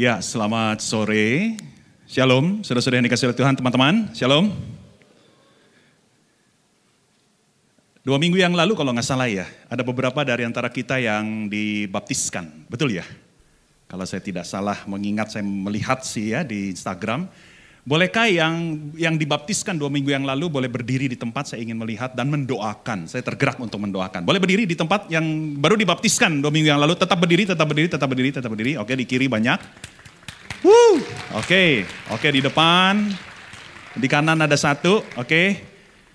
Ya, selamat sore. Shalom, saudara-saudara yang dikasih oleh Tuhan, teman-teman. Shalom. Dua minggu yang lalu kalau nggak salah ya, ada beberapa dari antara kita yang dibaptiskan. Betul ya? Kalau saya tidak salah mengingat saya melihat sih ya di Instagram. Bolehkah yang yang dibaptiskan dua minggu yang lalu boleh berdiri di tempat saya ingin melihat dan mendoakan. Saya tergerak untuk mendoakan. Boleh berdiri di tempat yang baru dibaptiskan dua minggu yang lalu. Tetap berdiri, tetap berdiri, tetap berdiri, tetap berdiri. Oke di kiri banyak. Woo. Oke, oke di depan. Di kanan ada satu. Oke.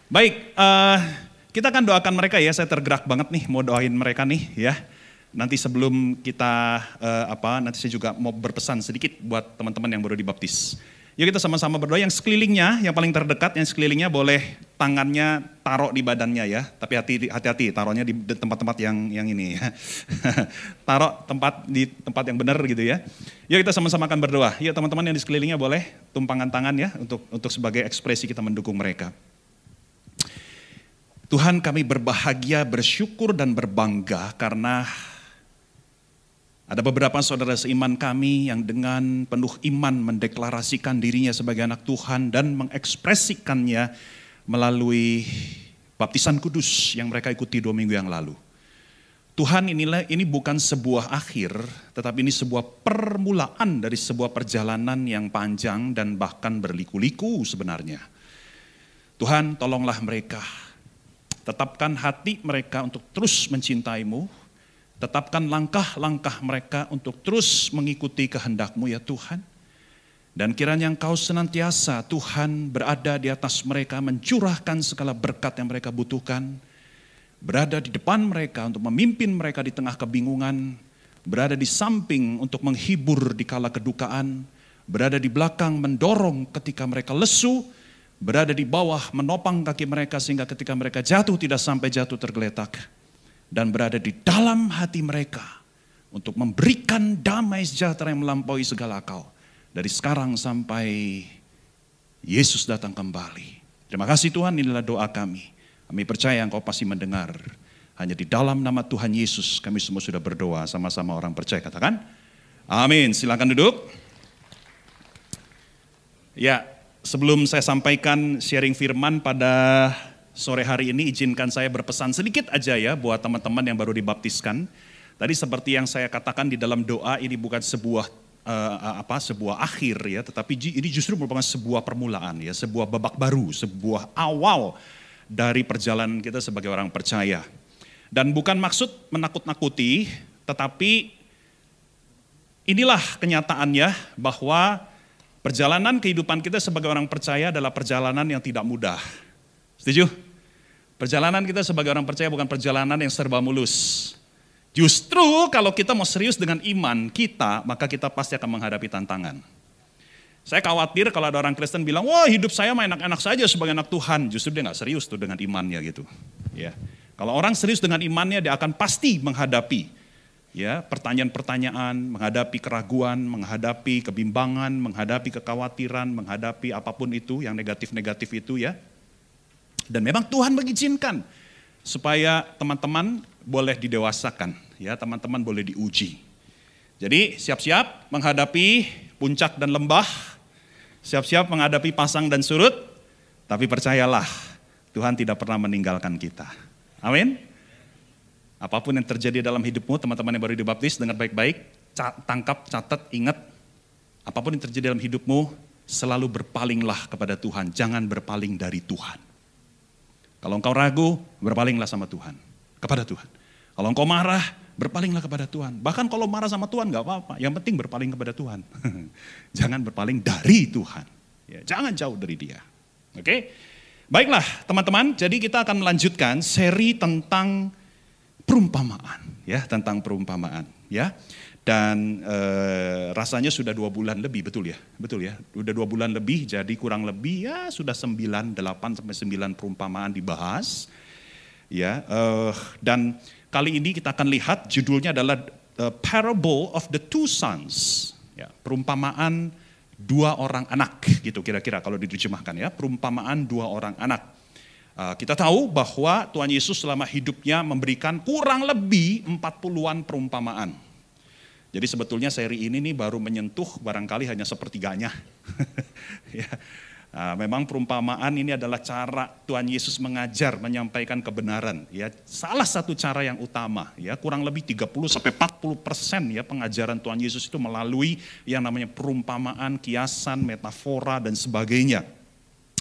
Baik, uh, kita akan doakan mereka ya. Saya tergerak banget nih mau doain mereka nih ya. Nanti sebelum kita uh, apa, nanti saya juga mau berpesan sedikit buat teman-teman yang baru dibaptis. Yuk kita sama-sama berdoa. Yang sekelilingnya, yang paling terdekat, yang sekelilingnya boleh tangannya taruh di badannya ya. Tapi hati-hati, taruhnya di tempat-tempat yang yang ini ya. taruh tempat di tempat yang benar gitu ya. Yuk kita sama-sama akan berdoa. Yuk teman-teman yang di sekelilingnya boleh tumpangan tangan ya untuk untuk sebagai ekspresi kita mendukung mereka. Tuhan kami berbahagia, bersyukur dan berbangga karena ada beberapa saudara seiman kami yang dengan penuh iman mendeklarasikan dirinya sebagai anak Tuhan dan mengekspresikannya melalui baptisan kudus yang mereka ikuti dua minggu yang lalu. Tuhan inilah ini bukan sebuah akhir, tetapi ini sebuah permulaan dari sebuah perjalanan yang panjang dan bahkan berliku-liku sebenarnya. Tuhan tolonglah mereka, tetapkan hati mereka untuk terus mencintaimu, Tetapkan langkah-langkah mereka untuk terus mengikuti kehendakmu ya Tuhan. Dan kiranya engkau senantiasa Tuhan berada di atas mereka, mencurahkan segala berkat yang mereka butuhkan. Berada di depan mereka untuk memimpin mereka di tengah kebingungan. Berada di samping untuk menghibur di kala kedukaan. Berada di belakang mendorong ketika mereka lesu. Berada di bawah menopang kaki mereka sehingga ketika mereka jatuh tidak sampai jatuh tergeletak dan berada di dalam hati mereka untuk memberikan damai sejahtera yang melampaui segala akal dari sekarang sampai Yesus datang kembali. Terima kasih Tuhan, inilah doa kami. Kami percaya Engkau pasti mendengar. Hanya di dalam nama Tuhan Yesus kami semua sudah berdoa sama-sama orang percaya. Katakan, amin. Silakan duduk. Ya, sebelum saya sampaikan sharing firman pada sore hari ini izinkan saya berpesan sedikit aja ya buat teman-teman yang baru dibaptiskan. Tadi seperti yang saya katakan di dalam doa ini bukan sebuah uh, apa sebuah akhir ya, tetapi ini justru merupakan sebuah permulaan ya, sebuah babak baru, sebuah awal dari perjalanan kita sebagai orang percaya. Dan bukan maksud menakut-nakuti, tetapi inilah kenyataannya bahwa perjalanan kehidupan kita sebagai orang percaya adalah perjalanan yang tidak mudah. Setuju? Perjalanan kita sebagai orang percaya bukan perjalanan yang serba mulus. Justru kalau kita mau serius dengan iman kita, maka kita pasti akan menghadapi tantangan. Saya khawatir kalau ada orang Kristen bilang, wah hidup saya mah enak-enak saja sebagai anak Tuhan. Justru dia nggak serius tuh dengan imannya gitu. Ya. Kalau orang serius dengan imannya, dia akan pasti menghadapi ya pertanyaan-pertanyaan, menghadapi keraguan, menghadapi kebimbangan, menghadapi kekhawatiran, menghadapi apa pun itu yang negatif-negatif itu ya. Dan memang Tuhan mengizinkan supaya teman-teman boleh didewasakan, ya teman-teman boleh diuji. Jadi siap-siap menghadapi puncak dan lembah, siap-siap menghadapi pasang dan surut, tapi percayalah Tuhan tidak pernah meninggalkan kita. Amin. Apa pun yang terjadi dalam hidupmu, teman-teman yang baru dibaptis, dengar baik-baik, tangkap, catat, ingat, apa pun yang terjadi dalam hidupmu, selalu berpalinglah kepada Tuhan, jangan berpaling dari Tuhan. Kalau engkau ragu, berpalinglah sama Tuhan, kepada Tuhan. Kalau engkau marah, berpalinglah kepada Tuhan. Bahkan kalau marah sama Tuhan gak apa-apa, yang penting berpaling kepada Tuhan. jangan berpaling dari Tuhan. Ya, jangan jauh dari dia. Oke? Baiklah teman-teman, jadi kita akan melanjutkan seri tentang perumpamaan. ya Tentang perumpamaan. ya dan e, rasanya sudah dua bulan lebih, betul ya? Betul ya? Sudah dua bulan lebih, jadi kurang lebih ya sudah sembilan, delapan sampai sembilan perumpamaan dibahas. Ya, e, dan kali ini kita akan lihat judulnya adalah uh, Parable of the Two Sons. Ya, perumpamaan dua orang anak, gitu kira-kira kalau diterjemahkan ya, perumpamaan dua orang anak. Kita tahu bahwa Tuhan Yesus selama hidupnya memberikan kurang lebih empat puluhan perumpamaan Jadi sebetulnya seri ini nih baru menyentuh barangkali hanya sepertiganya. ya. Nah, memang perumpamaan ini adalah cara Tuhan Yesus mengajar, menyampaikan kebenaran. Ya, salah satu cara yang utama, ya kurang lebih 30 sampai 40 persen ya pengajaran Tuhan Yesus itu melalui yang namanya perumpamaan, kiasan, metafora dan sebagainya.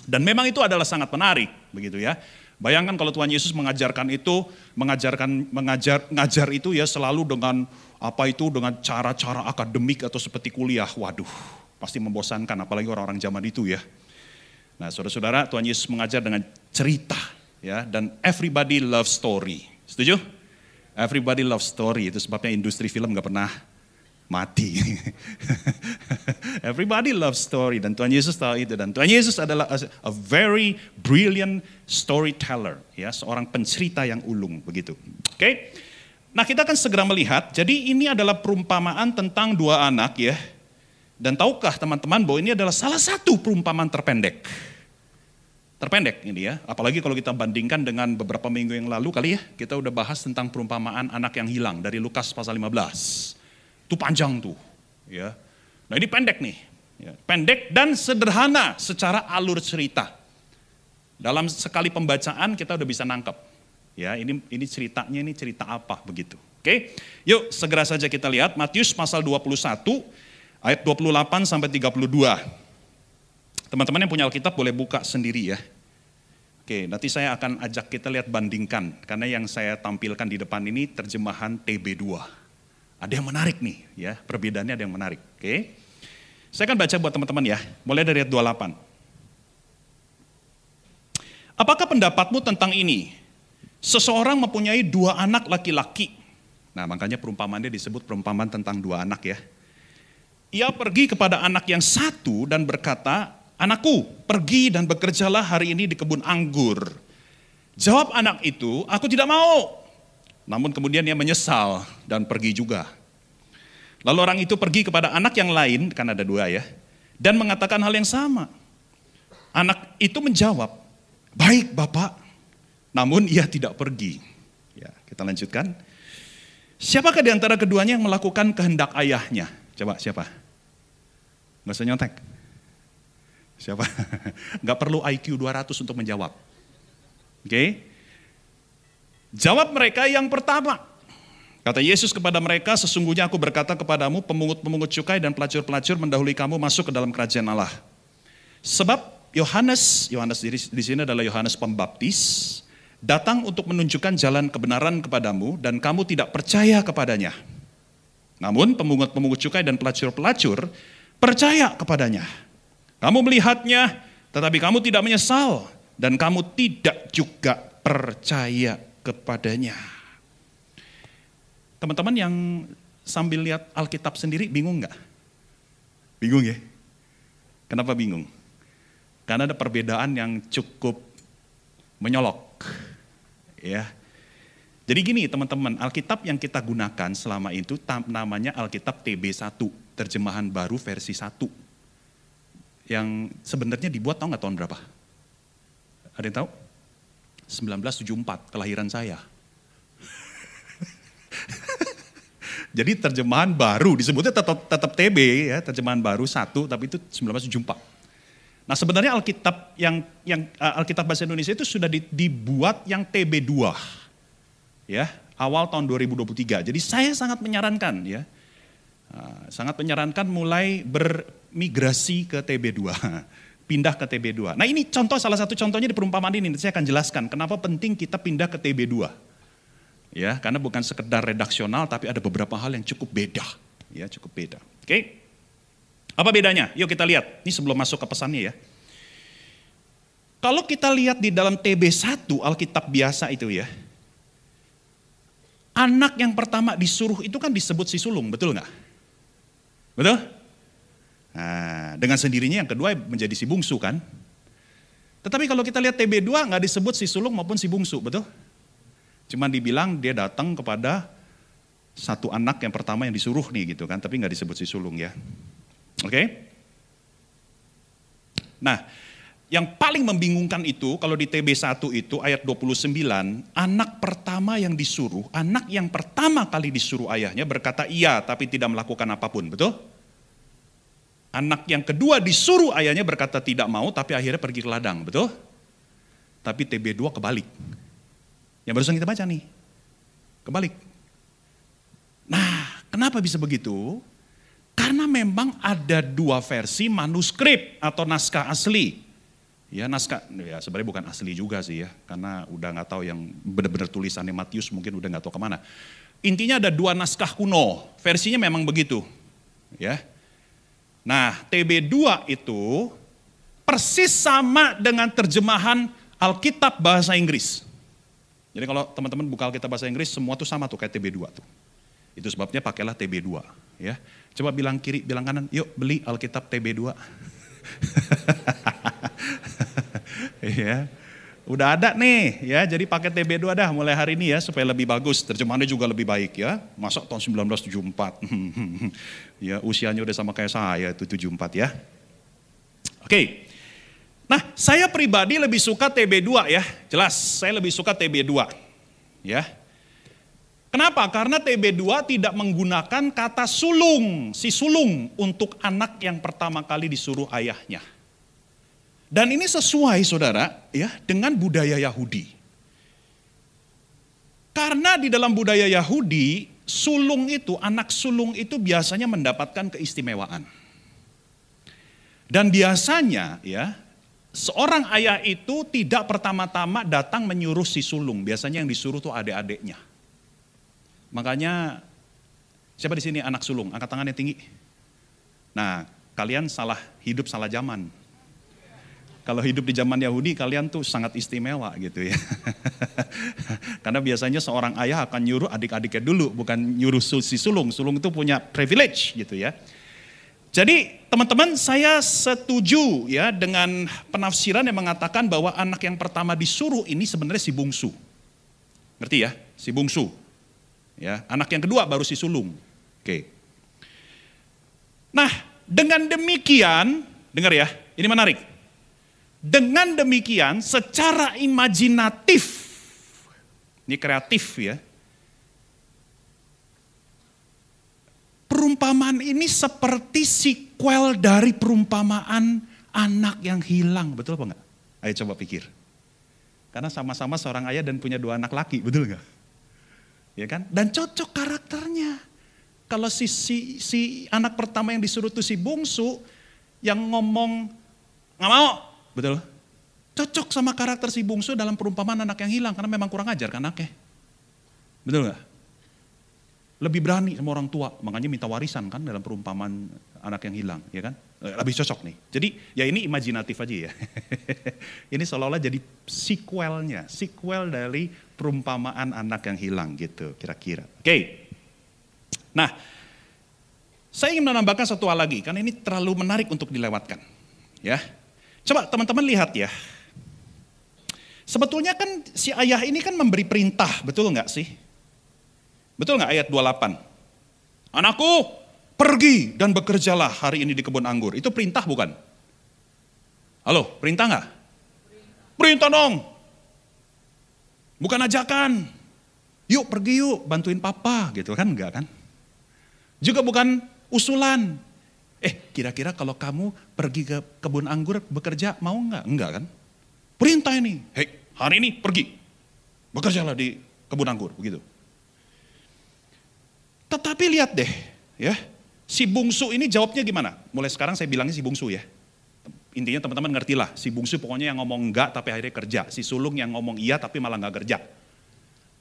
Dan memang itu adalah sangat menarik, begitu ya. Bayangkan kalau Tuhan Yesus mengajarkan itu, mengajarkan mengajar ngajar itu ya selalu dengan apa itu dengan cara-cara akademik atau seperti kuliah. Waduh, pasti membosankan apalagi orang-orang zaman itu ya. Nah, saudara-saudara, Tuhan Yesus mengajar dengan cerita, ya, dan everybody love story. Setuju? Everybody love story. Itu sebabnya industri film nggak pernah mati. everybody love story dan Tuhan Yesus tahu itu dan Tuhan Yesus adalah a, very brilliant storyteller, ya, seorang pencerita yang ulung begitu. Oke? Okay? Nah, kita akan segera melihat. Jadi ini adalah perumpamaan tentang dua anak ya dan tahukah teman-teman bahwa ini adalah salah satu perumpamaan terpendek. Terpendek ini ya, apalagi kalau kita bandingkan dengan beberapa minggu yang lalu kali ya, kita udah bahas tentang perumpamaan anak yang hilang dari Lukas pasal 15. Itu panjang tuh, ya. Nah ini pendek nih, ya. pendek dan sederhana secara alur cerita. Dalam sekali pembacaan kita udah bisa nangkep. Ya, ini ini ceritanya ini cerita apa begitu. Oke. Yuk segera saja kita lihat Matius pasal 21 ayat 28 sampai 32. Teman-teman yang punya Alkitab boleh buka sendiri ya. Oke, nanti saya akan ajak kita lihat bandingkan karena yang saya tampilkan di depan ini terjemahan TB2. Ada yang menarik nih ya, perbedaannya ada yang menarik. Oke. Saya akan baca buat teman-teman ya, mulai dari ayat 28. Apakah pendapatmu tentang ini? Seseorang mempunyai dua anak laki-laki. Nah makanya perumpamaannya disebut perumpamaan tentang dua anak ya. Ia pergi kepada anak yang satu dan berkata, Anakku, pergi dan bekerjalah hari ini di kebun anggur. Jawab anak itu, aku tidak mau. Namun kemudian ia menyesal dan pergi juga. Lalu orang itu pergi kepada anak yang lain, kan ada dua ya, dan mengatakan hal yang sama. Anak itu menjawab, baik bapak, namun ia tidak pergi. Ya, kita lanjutkan. Siapakah di antara keduanya yang melakukan kehendak ayahnya? Coba siapa? Nggak usah nyontek. Siapa? Nggak perlu IQ 200 untuk menjawab. Oke? Okay? Jawab mereka yang pertama. Kata Yesus kepada mereka, sesungguhnya aku berkata kepadamu, pemungut-pemungut cukai dan pelacur-pelacur mendahului kamu masuk ke dalam kerajaan Allah. Sebab Yohanes, Yohanes di, sini adalah Yohanes Pembaptis, datang untuk menunjukkan jalan kebenaran kepadamu dan kamu tidak percaya kepadanya. Namun pemungut-pemungut cukai dan pelacur-pelacur percaya kepadanya. Kamu melihatnya, tetapi kamu tidak menyesal, dan kamu tidak juga percaya kepadanya. Teman-teman yang sambil lihat Alkitab sendiri bingung nggak? Bingung ya? Kenapa bingung? Karena ada perbedaan yang cukup menyolok. Ya. Jadi gini teman-teman, Alkitab yang kita gunakan selama itu namanya Alkitab TB1 terjemahan baru versi 1. Yang sebenarnya dibuat tahu nggak tahun berapa? Ada yang tahu? 1974, kelahiran saya. Jadi terjemahan baru, disebutnya tetap, tetap TB ya, terjemahan baru satu, tapi itu 1974. Nah sebenarnya Alkitab yang yang uh, Alkitab bahasa Indonesia itu sudah di, dibuat yang TB2 ya awal tahun 2023. Jadi saya sangat menyarankan ya Ah, sangat menyarankan mulai bermigrasi ke TB2, pindah ke TB2. Nah ini contoh salah satu contohnya di perumpamaan ini, saya akan jelaskan kenapa penting kita pindah ke TB2. Ya, karena bukan sekedar redaksional tapi ada beberapa hal yang cukup beda. Ya, cukup beda. Oke. Apa bedanya? Yuk kita lihat. Ini sebelum masuk ke pesannya ya. Kalau kita lihat di dalam TB1 Alkitab biasa itu ya. Anak yang pertama disuruh itu kan disebut si sulung, betul nggak? Betul? Nah, dengan sendirinya yang kedua menjadi si bungsu kan. Tetapi kalau kita lihat TB2 nggak disebut si sulung maupun si bungsu, betul? Cuma dibilang dia datang kepada satu anak yang pertama yang disuruh nih gitu kan, tapi nggak disebut si sulung ya. Oke? Okay? Nah, Yang paling membingungkan itu kalau di TB1 itu ayat 29, anak pertama yang disuruh, anak yang pertama kali disuruh ayahnya berkata iya tapi tidak melakukan apa pun, betul? Anak yang kedua disuruh ayahnya berkata tidak mau tapi akhirnya pergi ke ladang, betul? Tapi TB2 kebalik. Yang barusan kita baca nih, kebalik. Nah, kenapa bisa begitu? Karena memang ada dua versi manuskrip atau naskah asli. Ya naskah, ya sebenarnya bukan asli juga sih ya, karena udah nggak tahu yang benar-benar tulisannya Matius mungkin udah nggak tahu ke mana. Intinya ada dua naskah kuno, versinya memang begitu, ya. Nah TB2 itu persis sama dengan terjemahan Alkitab bahasa Inggris. Jadi kalau teman-teman buka Alkitab bahasa Inggris semua tuh sama tuh kayak TB2 tuh. Itu sebabnya pakailah TB2 ya. Coba bilang kiri, bilang kanan, yuk beli Alkitab TB2. ya. Udah ada nih ya, jadi pakai TB2 dah mulai hari ini ya supaya lebih bagus, terjemahannya juga lebih baik ya. Masa tahun 1974. ya usianya udah sama kayak saya itu 74 ya. Oke. Nah, saya pribadi lebih suka TB2 ya. Jelas, saya lebih suka TB2. Ya. Kenapa? Karena TB2 tidak menggunakan kata sulung, si sulung untuk anak yang pertama kali disuruh ayahnya. Dan ini sesuai saudara ya dengan budaya Yahudi. Karena di dalam budaya Yahudi, sulung itu, anak sulung itu biasanya mendapatkan keistimewaan. Dan biasanya ya, seorang ayah itu tidak pertama-tama datang menyuruh si sulung. Biasanya yang disuruh tuh adik-adiknya. Makanya siapa di sini anak sulung? Angkat tangannya tinggi. Nah, kalian salah hidup salah zaman kalau hidup di zaman Yahudi kalian tuh sangat istimewa gitu ya. Karena biasanya seorang ayah akan nyuruh adik-adiknya dulu, bukan nyuruh si sulung. Sulung itu punya privilege gitu ya. Jadi teman-teman saya setuju ya dengan penafsiran yang mengatakan bahwa anak yang pertama disuruh ini sebenarnya si bungsu. Ngerti ya? Si bungsu. Ya, anak yang kedua baru si sulung. Oke. Nah, dengan demikian, dengar ya, ini menarik. Dengan demikian secara imajinatif, ini kreatif ya, perumpamaan ini seperti sequel dari perumpamaan anak yang hilang, betul apa enggak? Ayo coba pikir. Karena sama-sama seorang ayah dan punya dua anak laki, betul enggak? Ya kan? Dan cocok karakternya. Kalau si, si, si anak pertama yang disuruh tuh si bungsu, yang ngomong, nggak mau, Betul? Cocok sama karakter si bungsu dalam perumpamaan anak yang hilang karena memang kurang ajar kan anaknya. Betul nggak? Lebih berani sama orang tua, makanya minta warisan kan dalam perumpamaan anak yang hilang, ya kan? Eh, lebih cocok nih. Jadi ya ini imajinatif aja ya. ini seolah-olah jadi sequelnya, sequel dari perumpamaan anak yang hilang gitu kira-kira. Oke. Okay. Nah, saya ingin menambahkan satu hal lagi, karena ini terlalu menarik untuk dilewatkan. Ya, Coba teman-teman lihat ya. Sebetulnya kan si ayah ini kan memberi perintah, betul nggak sih? Betul nggak ayat 28? Anakku, pergi dan bekerjalah hari ini di kebun anggur. Itu perintah bukan? Halo, perintah nggak? Perintah dong. Bukan ajakan. Yuk pergi yuk, bantuin papa gitu kan enggak kan? Juga bukan usulan. Eh kira-kira kalau kamu pergi ke kebun anggur bekerja mau nggak? Enggak kan? Perintah ini, hei hari ini pergi. Bekerjalah di kebun anggur, begitu. Tetapi lihat deh, ya, si bungsu ini jawabnya gimana? Mulai sekarang saya bilangnya si bungsu ya. Intinya teman-teman ngerti lah, si bungsu pokoknya yang ngomong enggak tapi akhirnya kerja. Si sulung yang ngomong iya tapi malah nggak kerja.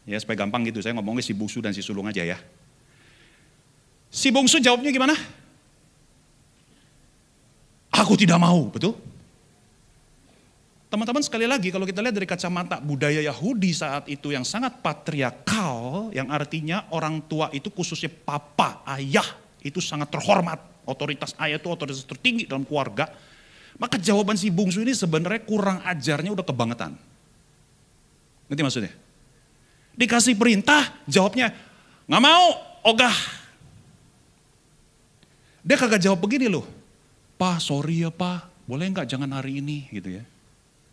Ya supaya gampang gitu, saya ngomongnya si bungsu dan si sulung aja ya. Si bungsu jawabnya gimana? Aku tidak mau, betul? Teman-teman sekali lagi kalau kita lihat dari kacamata budaya Yahudi saat itu yang sangat patriarkal, yang artinya orang tua itu khususnya papa, ayah, itu sangat terhormat. Otoritas ayah itu otoritas tertinggi dalam keluarga. Maka jawaban si bungsu ini sebenarnya kurang ajarnya udah kebangetan. Nanti maksudnya? Dikasih perintah, jawabnya, nggak mau, ogah. Dia kagak jawab begini loh, Pak sorry ya pak, boleh nggak jangan hari ini gitu ya.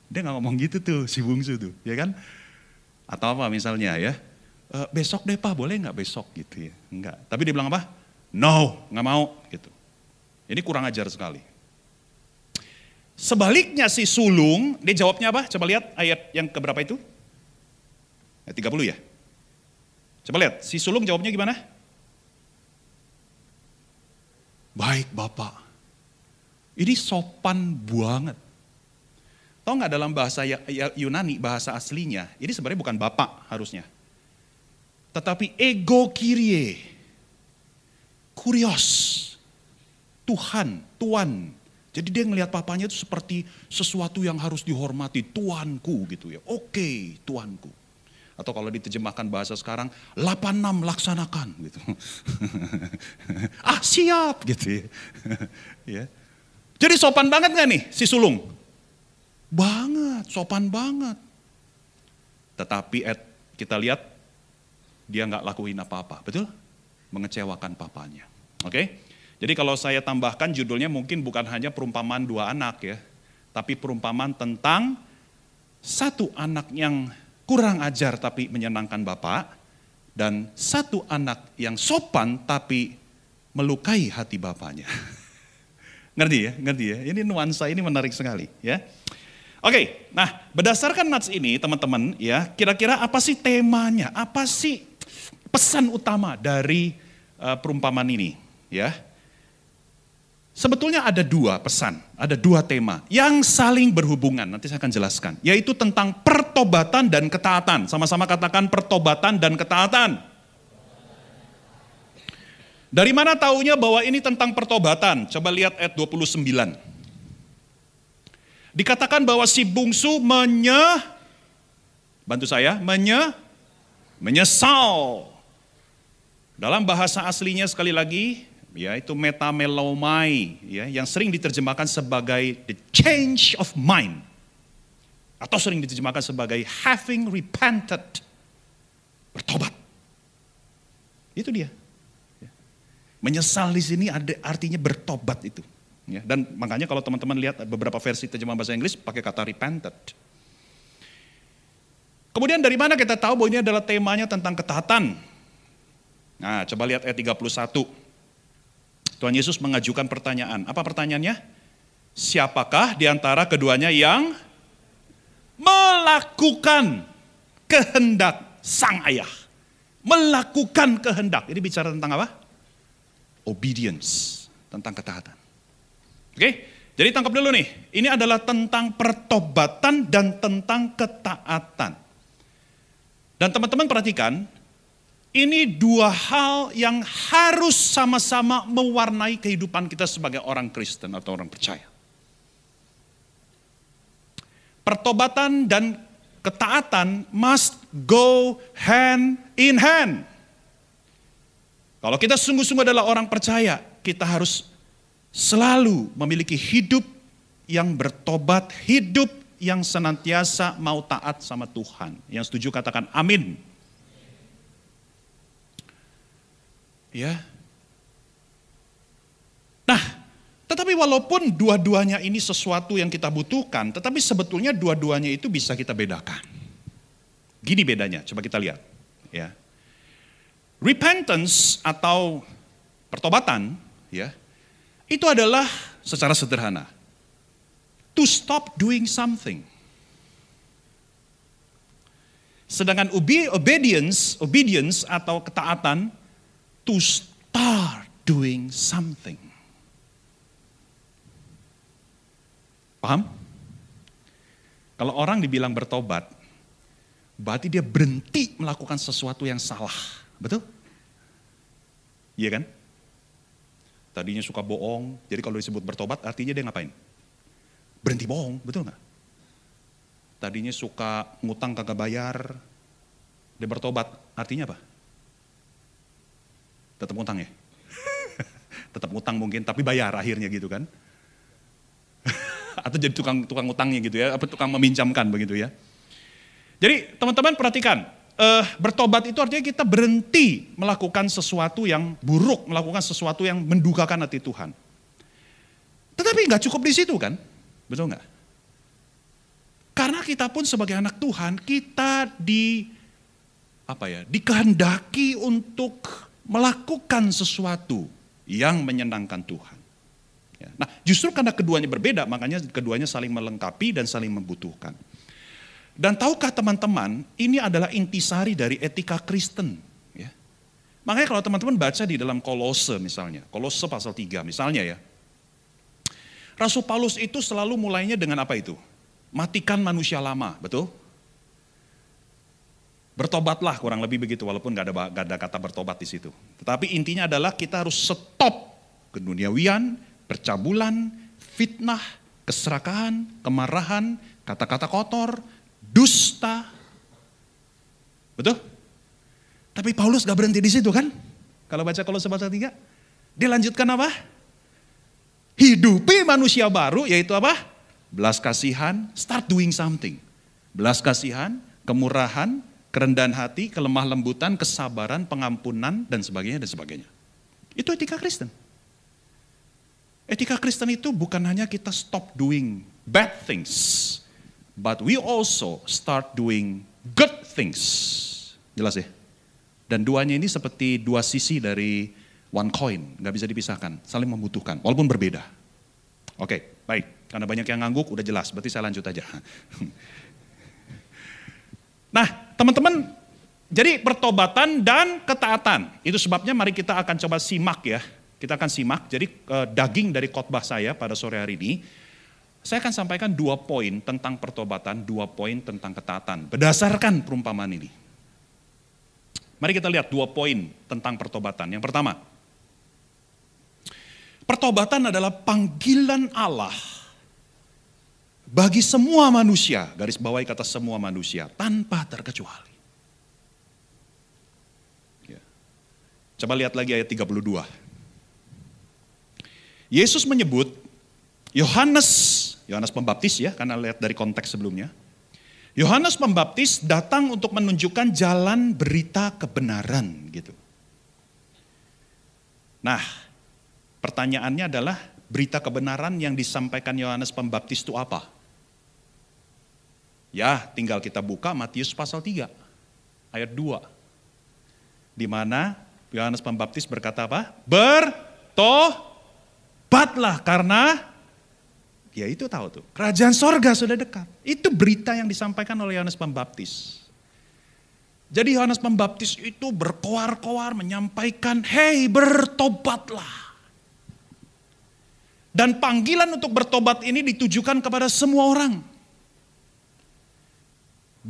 Dia nggak ngomong gitu tuh si bungsu tuh, ya kan? Atau apa misalnya ya, e, besok deh pak, boleh nggak besok gitu ya? Enggak. Tapi dia bilang apa? No, nggak mau gitu. Ini kurang ajar sekali. Sebaliknya si sulung, dia jawabnya apa? Coba lihat ayat yang keberapa itu? Ayat 30 ya? Coba lihat, si sulung jawabnya gimana? Baik Bapak. Ini sopan banget. Tahu nggak dalam bahasa ya, ya, Yunani, bahasa aslinya, ini sebenarnya bukan Bapak harusnya. Tetapi ego kirie. Kurios. Tuhan, Tuan. Jadi dia ngelihat papanya itu seperti sesuatu yang harus dihormati. Tuanku gitu ya. Oke, Tuanku. Atau kalau diterjemahkan bahasa sekarang, 86 laksanakan gitu. ah siap gitu ya. ya. Jadi sopan banget gak nih si sulung? Banget, sopan banget. Tetapi Ed, kita lihat dia nggak lakuin apa-apa, betul? Mengecewakan papanya. Oke? Jadi kalau saya tambahkan judulnya mungkin bukan hanya perumpamaan dua anak ya, tapi perumpamaan tentang satu anak yang kurang ajar tapi menyenangkan bapak, dan satu anak yang sopan tapi melukai hati bapaknya. ngerti ya? Ngerti ya? Ini nuansa ini menarik sekali ya. Oke, nah berdasarkan nats ini teman-teman ya, kira-kira apa sih temanya? Apa sih pesan utama dari uh, perumpamaan ini? Ya, Sebetulnya ada dua pesan, ada dua tema yang saling berhubungan. Nanti saya akan jelaskan, yaitu tentang pertobatan dan ketaatan. Sama-sama katakan pertobatan dan ketaatan. Dari mana taunya bahwa ini tentang pertobatan? Coba lihat ayat 29. Dikatakan bahwa si bungsu menye bantu saya, menye menyesal. Dalam bahasa aslinya sekali lagi, ya itu metamelomai ya yang sering diterjemahkan sebagai the change of mind. Atau sering diterjemahkan sebagai having repented bertobat. Itu dia. Menyesal di sini ada artinya bertobat itu ya. Dan makanya kalau teman-teman lihat beberapa versi terjemahan bahasa Inggris pakai kata repented. Kemudian dari mana kita tahu bahwa ini adalah temanya tentang ketaatan nah coba lihat ayat 31 Tuhan Yesus mengajukan pertanyaan. Apa pertanyaannya? Siapakah di antara keduanya yang melakukan kehendak sang ayah? Melakukan kehendak. Ini bicara tentang apa? Obedience, tentang ketaatan. Oke, jadi tangkap dulu nih. Ini adalah tentang pertobatan dan tentang ketaatan. Dan teman-teman perhatikan, ini dua hal yang harus sama-sama mewarnai kehidupan kita sebagai orang Kristen atau orang percaya. Pertobatan dan ketaatan must go hand in hand. Kalau kita sungguh-sungguh adalah orang percaya, kita harus selalu memiliki hidup yang bertobat, hidup yang senantiasa mau taat sama Tuhan. Yang setuju katakan amin. Ya. Nah, tetapi walaupun dua-duanya ini sesuatu yang kita butuhkan, tetapi sebetulnya dua-duanya itu bisa kita bedakan. Gini bedanya, coba kita lihat. Ya. Repentance atau pertobatan, ya, itu adalah secara sederhana to stop doing something. Sedangkan obedience, obedience atau ketaatan to start doing something. Paham? Kalau orang dibilang bertobat, berarti dia berhenti melakukan sesuatu yang salah. Betul? Iya kan? Tadinya suka bohong, jadi kalau disebut bertobat artinya dia ngapain? Berhenti bohong, betul nggak? Tadinya suka ngutang kagak bayar, dia bertobat, artinya apa? Tetap ngutang ya. tetap ngutang mungkin, tapi bayar akhirnya gitu kan. Atau jadi tukang tukang ngutangnya gitu ya, apa tukang meminjamkan begitu ya. Jadi teman-teman perhatikan, uh, bertobat itu artinya kita berhenti melakukan sesuatu yang buruk, melakukan sesuatu yang mendukakan hati Tuhan. Tetapi nggak cukup di situ kan, betul nggak? Karena kita pun sebagai anak Tuhan, kita di apa ya, dikehendaki untuk melakukan sesuatu yang menyenangkan Tuhan. Ya. Nah, justru karena keduanya berbeda, makanya keduanya saling melengkapi dan saling membutuhkan. Dan tahukah teman-teman, ini adalah intisari dari etika Kristen. Ya. Makanya kalau teman-teman baca di dalam kolose misalnya, kolose pasal 3 misalnya ya. Rasul Paulus itu selalu mulainya dengan apa itu? Matikan manusia lama, betul? Bertobatlah kurang lebih begitu, walaupun gak ada, gak ada kata bertobat di situ. Tetapi intinya adalah kita harus stop keduniawian, percabulan, fitnah, keserakahan, kemarahan, kata-kata kotor, dusta. Betul? Tapi Paulus gak berhenti di situ kan? Kalau baca kalau pasal 3, dia lanjutkan apa? Hidupi manusia baru, yaitu apa? belas kasihan, start doing something. Belas kasihan, kemurahan, kerendahan hati, kelemah lembutan, kesabaran, pengampunan, dan sebagainya, dan sebagainya. Itu etika Kristen. Etika Kristen itu bukan hanya kita stop doing bad things, but we also start doing good things. Jelas ya? Dan duanya ini seperti dua sisi dari one coin, nggak bisa dipisahkan, saling membutuhkan, walaupun berbeda. Oke, baik. Karena banyak yang ngangguk, udah jelas, berarti saya lanjut aja. Nah, teman-teman, jadi pertobatan dan ketaatan. Itu sebabnya mari kita akan coba simak ya. Kita akan simak, jadi eh, daging dari khotbah saya pada sore hari ini, saya akan sampaikan dua poin tentang pertobatan, dua poin tentang ketaatan. Berdasarkan perumpamaan ini. Mari kita lihat dua poin tentang pertobatan. Yang pertama, pertobatan adalah panggilan Allah bagi semua manusia, garis bawahi kata semua manusia, tanpa terkecuali. Ya. Coba lihat lagi ayat 32. Yesus menyebut Yohanes, Yohanes Pembaptis ya, karena lihat dari konteks sebelumnya. Yohanes Pembaptis datang untuk menunjukkan jalan berita kebenaran gitu. Nah, pertanyaannya adalah berita kebenaran yang disampaikan Yohanes Pembaptis itu apa? Ya, tinggal kita buka Matius pasal 3 ayat 2. Di mana Yohanes Pembaptis berkata apa? Bertobatlah karena ya itu tahu tuh, kerajaan sorga sudah dekat. Itu berita yang disampaikan oleh Yohanes Pembaptis. Jadi Yohanes Pembaptis itu berkoar-koar menyampaikan, "Hei, bertobatlah." Dan panggilan untuk bertobat ini ditujukan kepada semua orang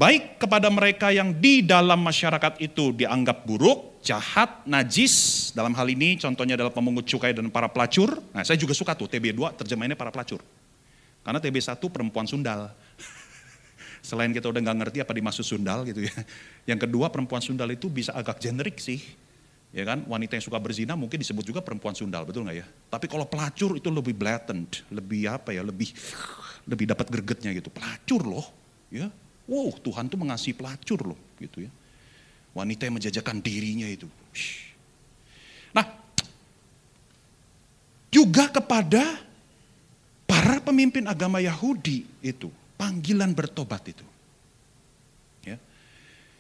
baik kepada mereka yang di dalam masyarakat itu dianggap buruk, jahat, najis. Dalam hal ini contohnya adalah pemungut cukai dan para pelacur. Nah saya juga suka tuh TB2 terjemahannya para pelacur. Karena TB1 perempuan sundal. Selain kita udah nggak ngerti apa dimaksud sundal gitu ya. Yang kedua perempuan sundal itu bisa agak generik sih. Ya kan, wanita yang suka berzina mungkin disebut juga perempuan sundal, betul nggak ya? Tapi kalau pelacur itu lebih blatant, lebih apa ya, lebih lebih dapat gregetnya gitu. Pelacur loh, ya Wow, Tuhan tuh mengasihi pelacur loh, gitu ya. Wanita yang menjajakan dirinya itu. Nah, juga kepada para pemimpin agama Yahudi itu, panggilan bertobat itu. Ya.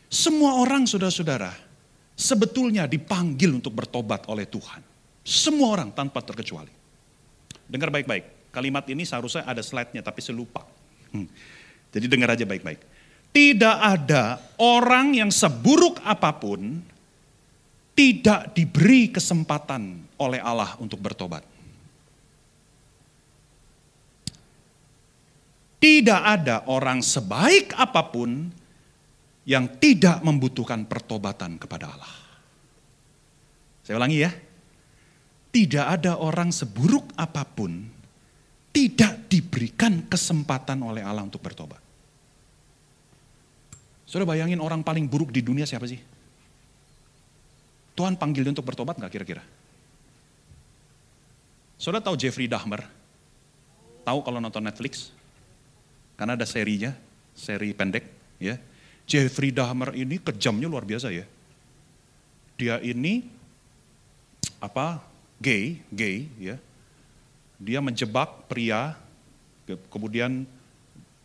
Semua orang saudara-saudara sebetulnya dipanggil untuk bertobat oleh Tuhan. Semua orang tanpa terkecuali. Dengar baik-baik, kalimat ini seharusnya ada slide-nya tapi saya. Hmm. Jadi dengar aja baik-baik. Tidak ada orang yang seburuk apa pun tidak diberi kesempatan oleh Allah untuk bertobat. Tidak ada orang sebaik apa pun yang tidak membutuhkan pertobatan kepada Allah. Saya ulangi ya. Tidak ada orang seburuk apa pun tidak diberikan kesempatan oleh Allah untuk bertobat. Sudah bayangin orang paling buruk di dunia siapa sih? Tuhan panggil dia untuk bertobat nggak kira-kira? Saudara tahu Jeffrey Dahmer? Tahu kalau nonton Netflix? Karena ada serinya, seri pendek, ya. Jeffrey Dahmer ini kejamnya luar biasa ya. Dia ini apa? Gay, gay, ya. Dia menjebak pria, kemudian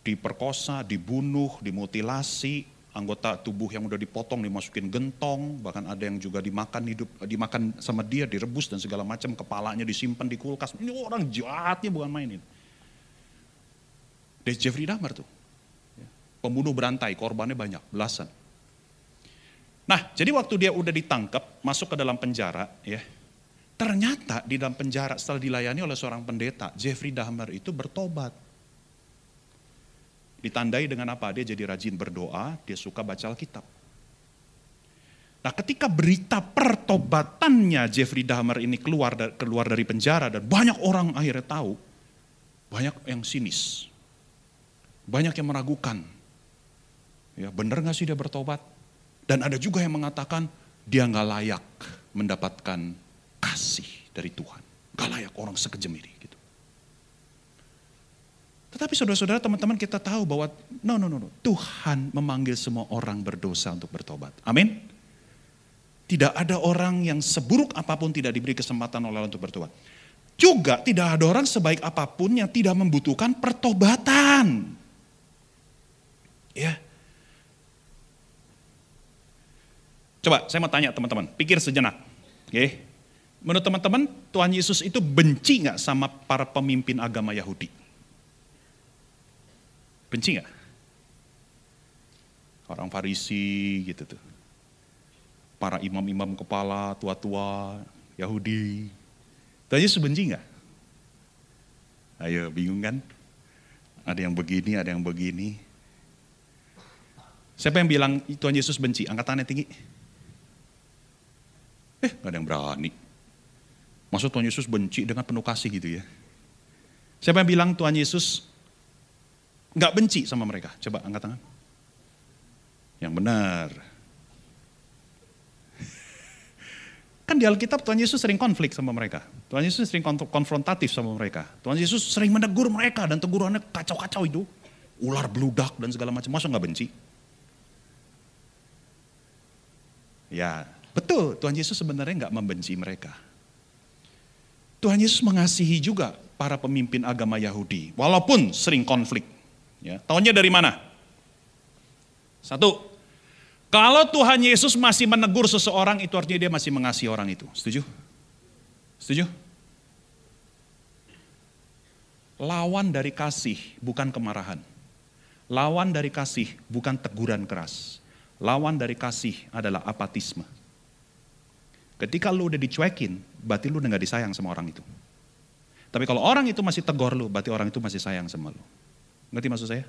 diperkosa, dibunuh, dimutilasi, anggota tubuh yang udah dipotong dimasukin gentong, bahkan ada yang juga dimakan hidup dimakan sama dia, direbus dan segala macam, kepalanya disimpan di kulkas. Ini orang jahatnya bukan main ini. Dari Jeffrey Dahmer tuh. Pembunuh berantai, korbannya banyak, belasan. Nah, jadi waktu dia udah ditangkap, masuk ke dalam penjara, ya. Ternyata di dalam penjara setelah dilayani oleh seorang pendeta, Jeffrey Dahmer itu bertobat Ditandai dengan apa? Dia jadi rajin berdoa, dia suka baca Alkitab. Nah ketika berita pertobatannya Jeffrey Dahmer ini keluar, keluar dari penjara dan banyak orang akhirnya tahu, banyak yang sinis. Banyak yang meragukan. Ya, benar gak sih dia bertobat? Dan ada juga yang mengatakan dia nggak layak mendapatkan kasih dari Tuhan. Gak layak orang sekejam ini. Gitu. Tetapi saudara-saudara teman-teman kita tahu bahwa no, no, no, no. Tuhan memanggil semua orang berdosa untuk bertobat. Amin. Tidak ada orang yang seburuk apa pun tidak diberi kesempatan oleh Allah untuk bertobat. Juga tidak ada orang sebaik apa pun yang tidak membutuhkan pertobatan. Ya. Coba saya mau tanya teman-teman, pikir sejenak. Oke. Menurut teman-teman, Tuhan Yesus itu benci nggak sama para pemimpin agama Yahudi? Benci nggak? Orang Farisi gitu tuh. Para imam-imam kepala, tua-tua, Yahudi. Tuhan Yesus benci nggak? Ayo bingung kan? Ada yang begini, ada yang begini. Siapa yang bilang Tuhan Yesus benci? Angkat tangannya tinggi. Eh, gak ada yang berani. Maksud Tuhan Yesus benci dengan penuh kasih gitu ya. Siapa yang bilang Tuhan Yesus nggak benci sama mereka? Coba angkat tangan. Yang benar. Kan di Alkitab Tuhan Yesus sering konflik sama mereka. Tuhan Yesus sering konfrontatif sama mereka. Tuhan Yesus sering menegur mereka dan tegurannya kacau-kacau itu. Ular beludak dan segala macam. Masa nggak benci? Ya, betul. Tuhan Yesus sebenarnya nggak membenci mereka. Tuhan Yesus mengasihi juga para pemimpin agama Yahudi. Walaupun sering konflik. Ya, tahunya dari mana? Satu, kalau Tuhan Yesus masih menegur seseorang, itu artinya dia masih mengasihi orang itu. Setuju? Setuju? Lawan dari kasih bukan kemarahan. Lawan dari kasih bukan teguran keras. Lawan dari kasih adalah apatisme. Ketika lu udah dicuekin, berarti lu udah gak disayang sama orang itu. Tapi kalau orang itu masih tegur lu, berarti orang itu masih sayang sama lu. Ngerti maksud saya?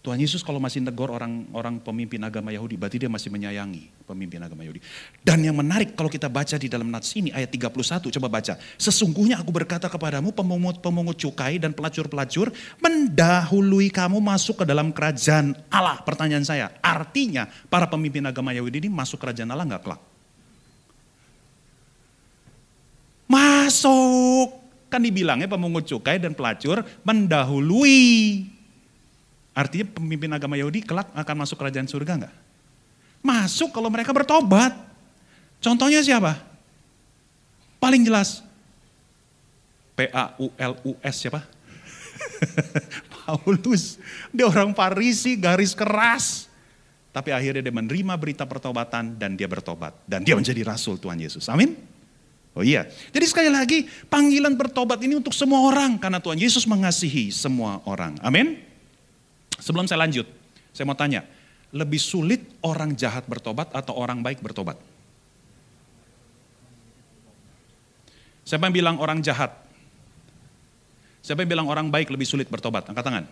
Tuhan Yesus kalau masih negor orang-orang pemimpin agama Yahudi, berarti dia masih menyayangi pemimpin agama Yahudi. Dan yang menarik kalau kita baca di dalam nats ini ayat 31, coba baca. Sesungguhnya aku berkata kepadamu pemungut-pemungut cukai dan pelacur-pelacur mendahului kamu masuk ke dalam kerajaan Allah. Pertanyaan saya, artinya para pemimpin agama Yahudi ini masuk kerajaan Allah nggak kelak? Masuk. Kan dibilangnya pemungut cukai dan pelacur mendahului. Artinya pemimpin agama Yahudi kelak akan masuk kerajaan surga enggak? Masuk kalau mereka bertobat. Contohnya siapa? Paling jelas. P-A-U-L-U-S siapa? Paulus. Dia orang Farisi, garis keras. Tapi akhirnya dia menerima berita pertobatan dan dia bertobat. Dan dia menjadi rasul Tuhan Yesus. Amin. Oh iya. Jadi sekali lagi panggilan bertobat ini untuk semua orang karena Tuhan Yesus mengasihi semua orang. Amin. Sebelum saya lanjut, saya mau tanya, lebih sulit orang jahat bertobat atau orang baik bertobat? Siapa yang bilang orang jahat? Siapa yang bilang orang baik lebih sulit bertobat? Angkat tangan.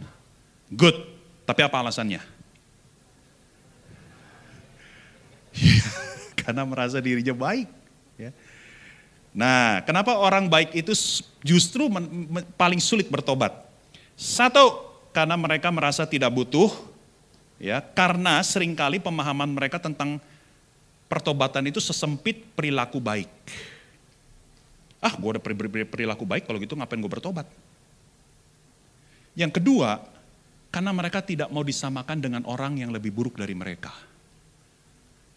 Good. Tapi apa alasannya? Karena merasa dirinya baik. Ya. Nah, kenapa orang baik itu justru men, men, paling sulit bertobat? Satu, karena mereka merasa tidak butuh, ya, karena sering kali pemahaman mereka tentang pertobatan itu sesempit perilaku baik. Ah, gue udah perilaku baik, kalau gitu ngapain gue bertobat? Yang kedua, karena mereka tidak mau disamakan dengan orang yang lebih buruk dari mereka.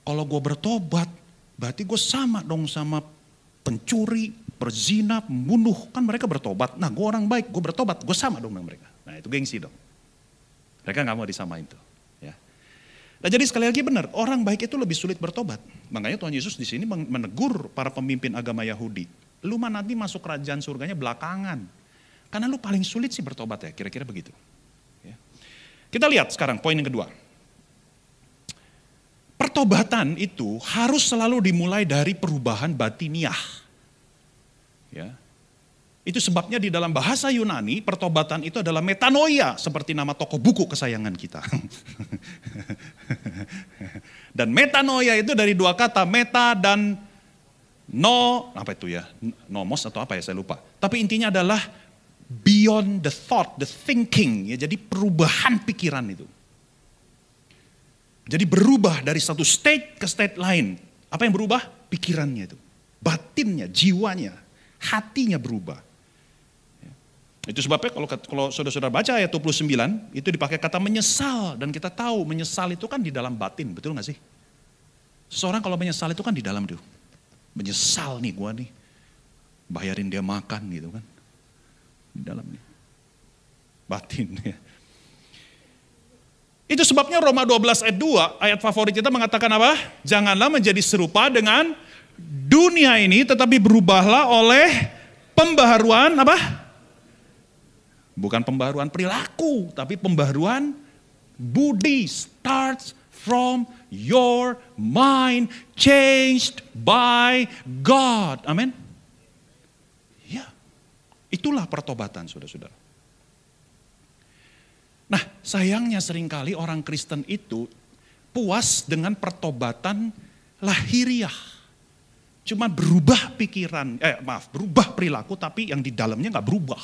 Kalau gue bertobat, berarti gue sama dong sama pencuri, berzina, membunuh, kan mereka bertobat. Nah gue orang baik, gue bertobat, gue sama dong dengan mereka. Nah itu gengsi dong. Mereka nggak mau disamain tuh. Ya. Nah jadi sekali lagi benar, orang baik itu lebih sulit bertobat. Makanya Tuhan Yesus di sini menegur para pemimpin agama Yahudi. Lu mah nanti masuk kerajaan surganya belakangan. Karena lu paling sulit sih bertobat ya, kira-kira begitu. Ya. Kita lihat sekarang poin yang kedua. Pertobatan itu harus selalu dimulai dari perubahan batiniah. Ya. Itu sebabnya di dalam bahasa Yunani pertobatan itu adalah metanoia seperti nama toko buku kesayangan kita. dan metanoia itu dari dua kata meta dan no apa itu ya nomos atau apa ya saya lupa. Tapi intinya adalah beyond the thought, the thinking ya jadi perubahan pikiran itu. Jadi berubah dari satu state ke state lain. Apa yang berubah? Pikirannya itu. Batinnya, jiwanya hatinya berubah. Ya. Itu sebabnya kalau kalau saudara-saudara baca ayat 29, itu dipakai kata menyesal. Dan kita tahu menyesal itu kan di dalam batin, betul gak sih? Seorang kalau menyesal itu kan di dalam tuh. Menyesal nih gua nih. Bayarin dia makan gitu kan. Di dalam nih. Batin ya. Itu sebabnya Roma 12 ayat 2, ayat favorit kita mengatakan apa? Janganlah menjadi serupa dengan dunia ini tetapi berubahlah oleh pembaharuan apa? Bukan pembaharuan perilaku, tapi pembaharuan budi starts from your mind changed by God. Amin. Ya. Itulah pertobatan Saudara-saudara. Nah, sayangnya sering kali orang Kristen itu puas dengan pertobatan lahiriah Cuma berubah pikiran, eh maaf, berubah perilaku tapi yang di dalamnya nggak berubah.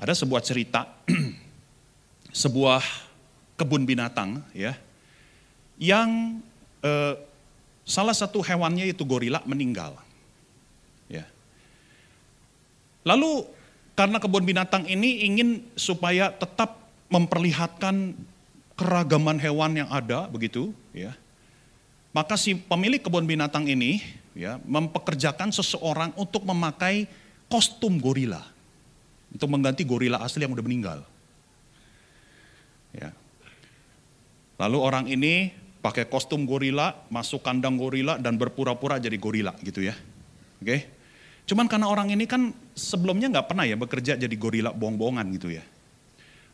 Ada sebuah cerita, sebuah kebun binatang ya, yang eh, salah satu hewannya itu gorila meninggal. Ya. Lalu karena kebun binatang ini ingin supaya tetap memperlihatkan keragaman hewan yang ada begitu, ya maka si pemilik kebun binatang ini ya mempekerjakan seseorang untuk memakai kostum gorila. Untuk mengganti gorila asli yang udah meninggal. Ya. Lalu orang ini pakai kostum gorila, masuk kandang gorila dan berpura-pura jadi gorila gitu ya. Oke. Cuman karena orang ini kan sebelumnya nggak pernah ya bekerja jadi gorila bohong-bohongan gitu ya.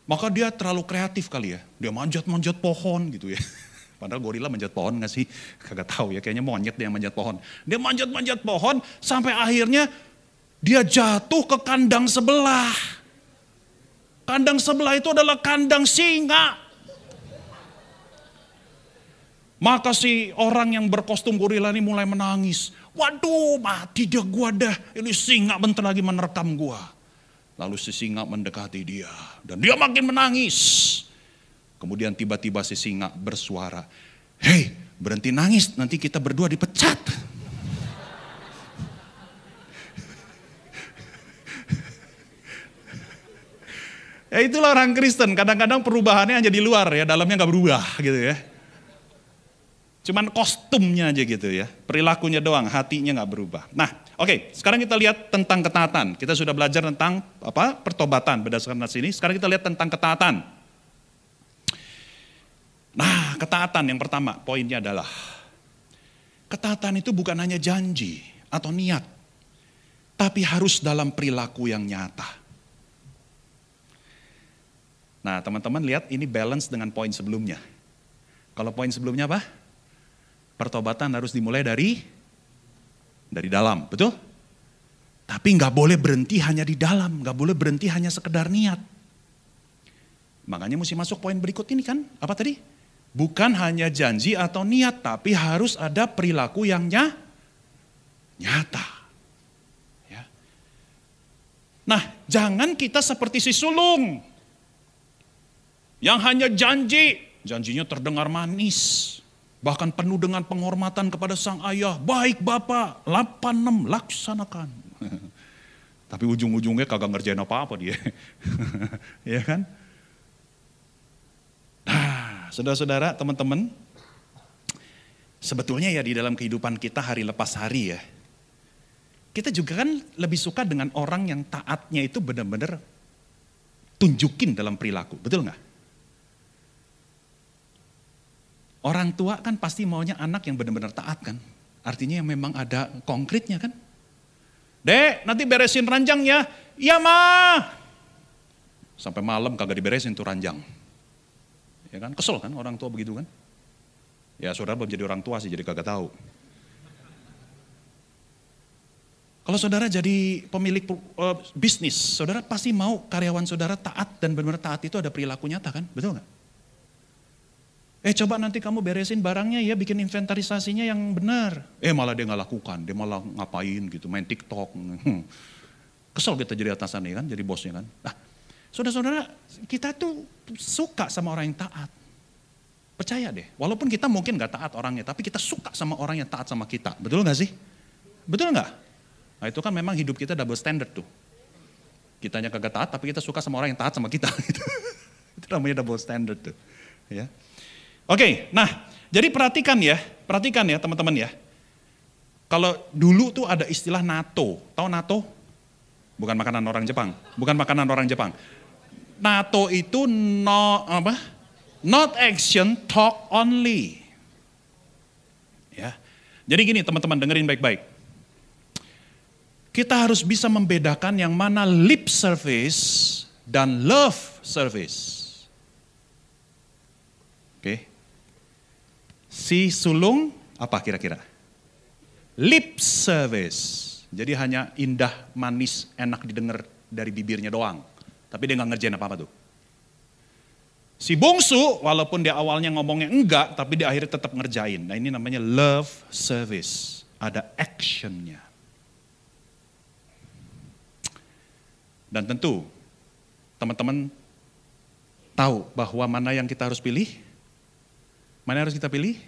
Maka dia terlalu kreatif kali ya. Dia manjat-manjat pohon gitu ya. Padahal gorila manjat pohon gak sih? Kagak tahu ya, kayaknya monyet yang manjat pohon. Dia manjat-manjat pohon sampai akhirnya dia jatuh ke kandang sebelah. Kandang sebelah itu adalah kandang singa. Maka si orang yang berkostum gorila ini mulai menangis. Waduh mati dia gua dah. Ini singa bentar lagi menerkam gua. Lalu si singa mendekati dia. Dan dia makin menangis. Kemudian tiba-tiba si singa bersuara, Hei berhenti nangis nanti kita berdua dipecat. ya itulah orang Kristen, kadang-kadang perubahannya hanya di luar ya, dalamnya nggak berubah gitu ya. Cuman kostumnya aja gitu ya, perilakunya doang, hatinya nggak berubah. Nah, oke, okay, sekarang kita lihat tentang ketaatan. Kita sudah belajar tentang apa pertobatan berdasarkan nas ini. Sekarang kita lihat tentang ketaatan. Nah, ketaatan yang pertama poinnya adalah ketaatan itu bukan hanya janji atau niat, tapi harus dalam perilaku yang nyata. Nah, teman-teman lihat ini balance dengan poin sebelumnya. Kalau poin sebelumnya apa? Pertobatan harus dimulai dari dari dalam, betul? Tapi nggak boleh berhenti hanya di dalam, nggak boleh berhenti hanya sekedar niat. Makanya mesti masuk poin berikut ini kan, apa tadi? Bukan hanya janji atau niat, tapi harus ada perilaku yang nyata. Ya. Nah, jangan kita seperti si sulung. Yang hanya janji, janjinya terdengar manis. Bahkan penuh dengan penghormatan kepada sang ayah. Baik bapak, 86 laksanakan. Tapi ujung-ujungnya kagak ngerjain apa-apa dia. ya kan? saudara-saudara, teman-teman, sebetulnya ya di dalam kehidupan kita hari lepas hari ya, kita juga kan lebih suka dengan orang yang taatnya itu benar-benar tunjukin dalam perilaku, betul nggak? Orang tua kan pasti maunya anak yang benar-benar taat kan. Artinya yang memang ada konkretnya kan. Dek, nanti beresin ranjangnya. Iya mah. Sampai malam kagak diberesin tuh ranjang. Ya kan, kesel kan orang tua begitu kan. Ya saudara belum jadi orang tua sih, jadi kagak tahu. Kalau saudara jadi pemilik uh, bisnis, saudara pasti mau karyawan saudara taat dan benar-benar taat itu ada perilaku nyata kan, betul nggak? Eh coba nanti kamu beresin barangnya ya, bikin inventarisasinya yang benar. Eh malah dia nggak lakukan, dia malah ngapain gitu, main TikTok. Hmm. Kesel kita jadi atasan ya kan, jadi bosnya kan. Nah, saudara-saudara, kita tuh suka sama orang yang taat. Percaya deh, walaupun kita mungkin nggak taat orangnya, tapi kita suka sama orang yang taat sama kita. Betul nggak sih? Betul nggak? Nah itu kan memang hidup kita double standard tuh. Kitanya kagak taat, tapi kita suka sama orang yang taat sama kita. itu namanya double standard tuh. Ya. Oke, nah jadi perhatikan ya, perhatikan ya teman-teman ya. Kalau dulu tuh ada istilah NATO, tahu NATO? Bukan makanan orang Jepang, bukan makanan orang Jepang. NATO itu no apa? Not action, talk only. Ya. Jadi gini teman-teman dengerin baik-baik. Kita harus bisa membedakan yang mana lip service dan love service. Oke. Okay. Si sulung apa kira-kira? Lip service. Jadi hanya indah, manis, enak didengar dari bibirnya doang. Tapi dia nggak ngerjain apa-apa tuh. Si bungsu, walaupun dia awalnya ngomongnya enggak, tapi di akhirnya tetap ngerjain. Nah ini namanya love service. Ada actionnya. Dan tentu, teman-teman tahu bahwa mana yang kita harus pilih? Mana yang harus kita pilih?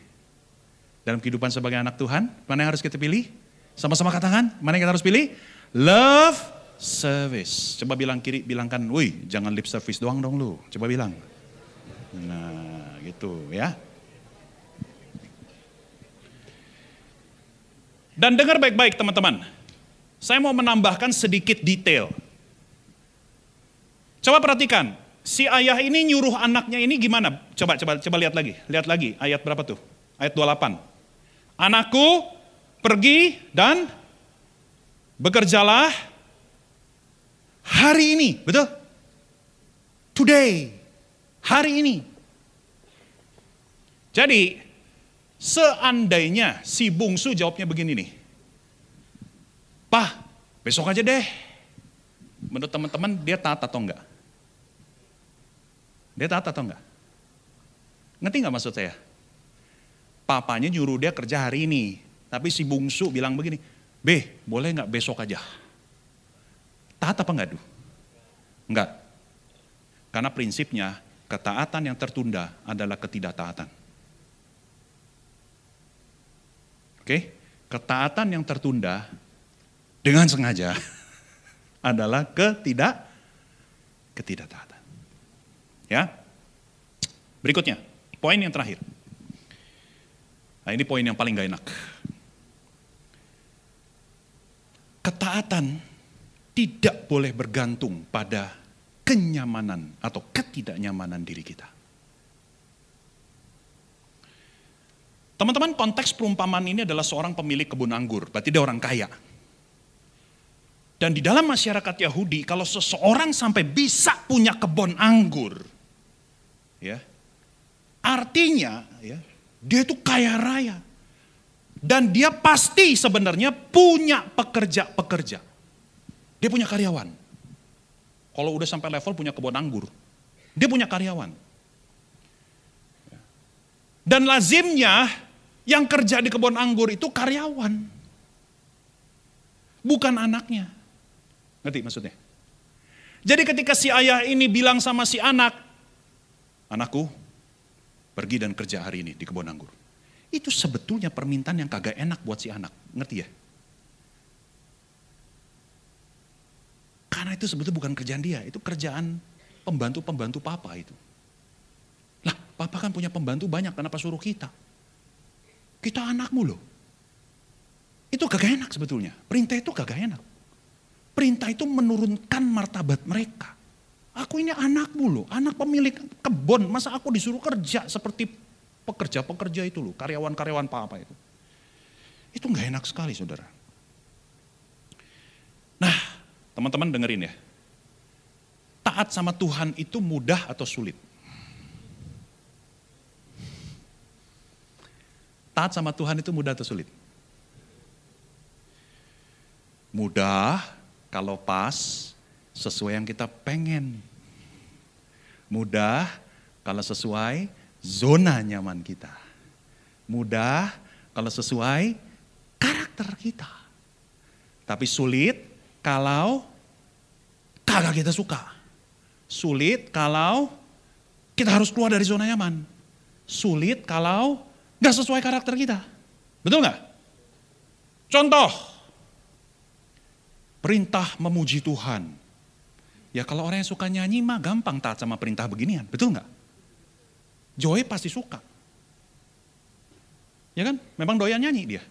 Dalam kehidupan sebagai anak Tuhan, mana yang harus kita pilih? Sama-sama katakan, mana yang kita harus pilih? Love service. Coba bilang kiri, bilangkan, woi jangan lip service doang dong lu. Coba bilang. Nah gitu ya. Dan dengar baik-baik teman-teman. Saya mau menambahkan sedikit detail. Coba perhatikan, si ayah ini nyuruh anaknya ini gimana? Coba coba coba lihat lagi. Lihat lagi ayat berapa tuh? Ayat 28. Anakku pergi dan bekerjalah hari ini, betul? Today. Hari ini. Jadi, seandainya si bungsu jawabnya begini nih. Pah, besok aja deh. Menurut teman-teman dia taat atau enggak? Dia taat atau enggak? Ngerti enggak maksud saya? Papanya nyuruh dia kerja hari ini. Tapi si bungsu bilang begini, B, boleh enggak besok aja? Taat apa enggak tuh? Enggak. Karena prinsipnya ketaatan yang tertunda adalah ketidaktaatan. Oke, ketaatan yang tertunda dengan sengaja adalah ketidak ketidaktaatan. Ya. Berikutnya, poin yang terakhir. Nah ini poin yang paling gak enak. Ketaatan tidak boleh bergantung pada kenyamanan atau ketidaknyamanan diri kita. Teman-teman, konteks perumpamaan ini adalah seorang pemilik kebun anggur, berarti dia orang kaya. Dan di dalam masyarakat Yahudi, kalau seseorang sampai bisa punya kebun anggur, ya. Artinya ya, dia itu kaya raya. Dan dia pasti sebenarnya punya pekerja-pekerja. Dia punya karyawan. Kalau udah sampai level punya kebun anggur, dia punya karyawan. Dan lazimnya yang kerja di kebun anggur itu karyawan. Bukan anaknya. Ngerti maksudnya? Jadi ketika si ayah ini bilang sama si anak, anakku pergi dan kerja hari ini di kebun anggur. Itu sebetulnya permintaan yang kagak enak buat si anak, ngerti ya? Karena itu sebetulnya bukan kerjaan dia, itu kerjaan pembantu-pembantu papa itu. Lah, papa kan punya pembantu banyak, kenapa suruh kita? Kita anakmu loh. Itu kagak enak sebetulnya. Perintah itu kagak enak. Perintah itu menurunkan martabat mereka. Aku ini anakmu loh, anak pemilik kebun. Masa aku disuruh kerja seperti pekerja-pekerja itu loh, karyawan-karyawan apa-apa itu. Itu nggak enak sekali saudara. Nah, teman-teman dengerin ya. Taat sama Tuhan itu mudah atau sulit? Taat sama Tuhan itu mudah atau sulit? Mudah kalau pas sesuai yang kita pengen. Mudah kalau sesuai zona nyaman kita. Mudah kalau sesuai karakter kita. Tapi sulit kalau kagak kita suka. Sulit kalau kita harus keluar dari zona nyaman. Sulit kalau gak sesuai karakter kita. Betul gak? Contoh, perintah memuji Tuhan. Ya kalau orang yang suka nyanyi mah gampang taat sama perintah beginian, betul nggak? Joy pasti suka. Ya kan? Memang doyan nyanyi dia.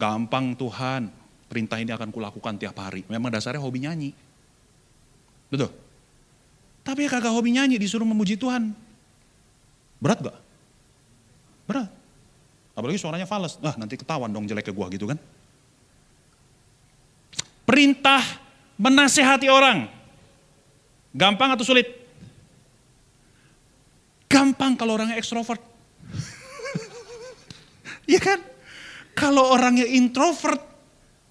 Gampang Tuhan, perintah ini akan kulakukan tiap hari. Memang dasarnya hobi nyanyi. Betul? Tapi ya kagak hobi nyanyi disuruh memuji Tuhan. Berat gak? Berat. Apalagi suaranya fals. Ah nanti ketahuan dong jelek ke gua gitu kan. Perintah menasehati orang. Gampang atau sulit? Gampang kalau orangnya ekstrovert. Iya kan? Kalau orangnya introvert,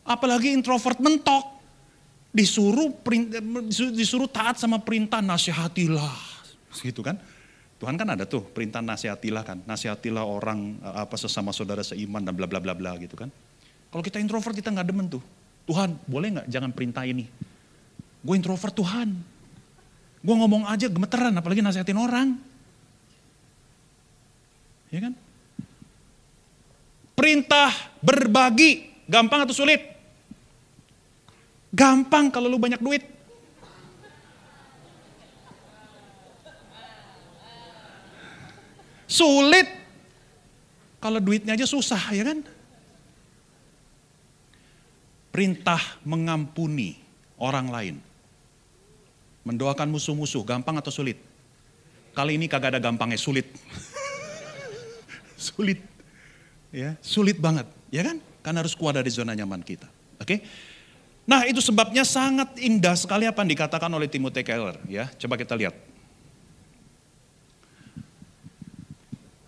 apalagi introvert mentok, disuruh disuruh taat sama perintah nasihatilah. Gitu kan? Tuhan kan ada tuh perintah nasihatilah kan. Nasihatilah orang apa sesama saudara seiman dan bla bla bla bla gitu kan. Kalau kita introvert kita nggak demen tuh. Tuhan boleh nggak jangan perintah ini. Gue introvert Tuhan. Gue ngomong aja gemeteran apalagi nasihatin orang. Ya kan? Perintah berbagi, gampang atau sulit? Gampang kalau lu banyak duit. Sulit kalau duitnya aja susah ya kan? Perintah mengampuni orang lain. Mendoakan musuh-musuh, gampang atau sulit? Kali ini kagak ada gampangnya, sulit. sulit. Ya, sulit banget, ya kan? Karena harus keluar dari zona nyaman kita. Oke? Nah, itu sebabnya sangat indah sekali apa yang dikatakan oleh Timothy Keller, ya. Coba kita lihat.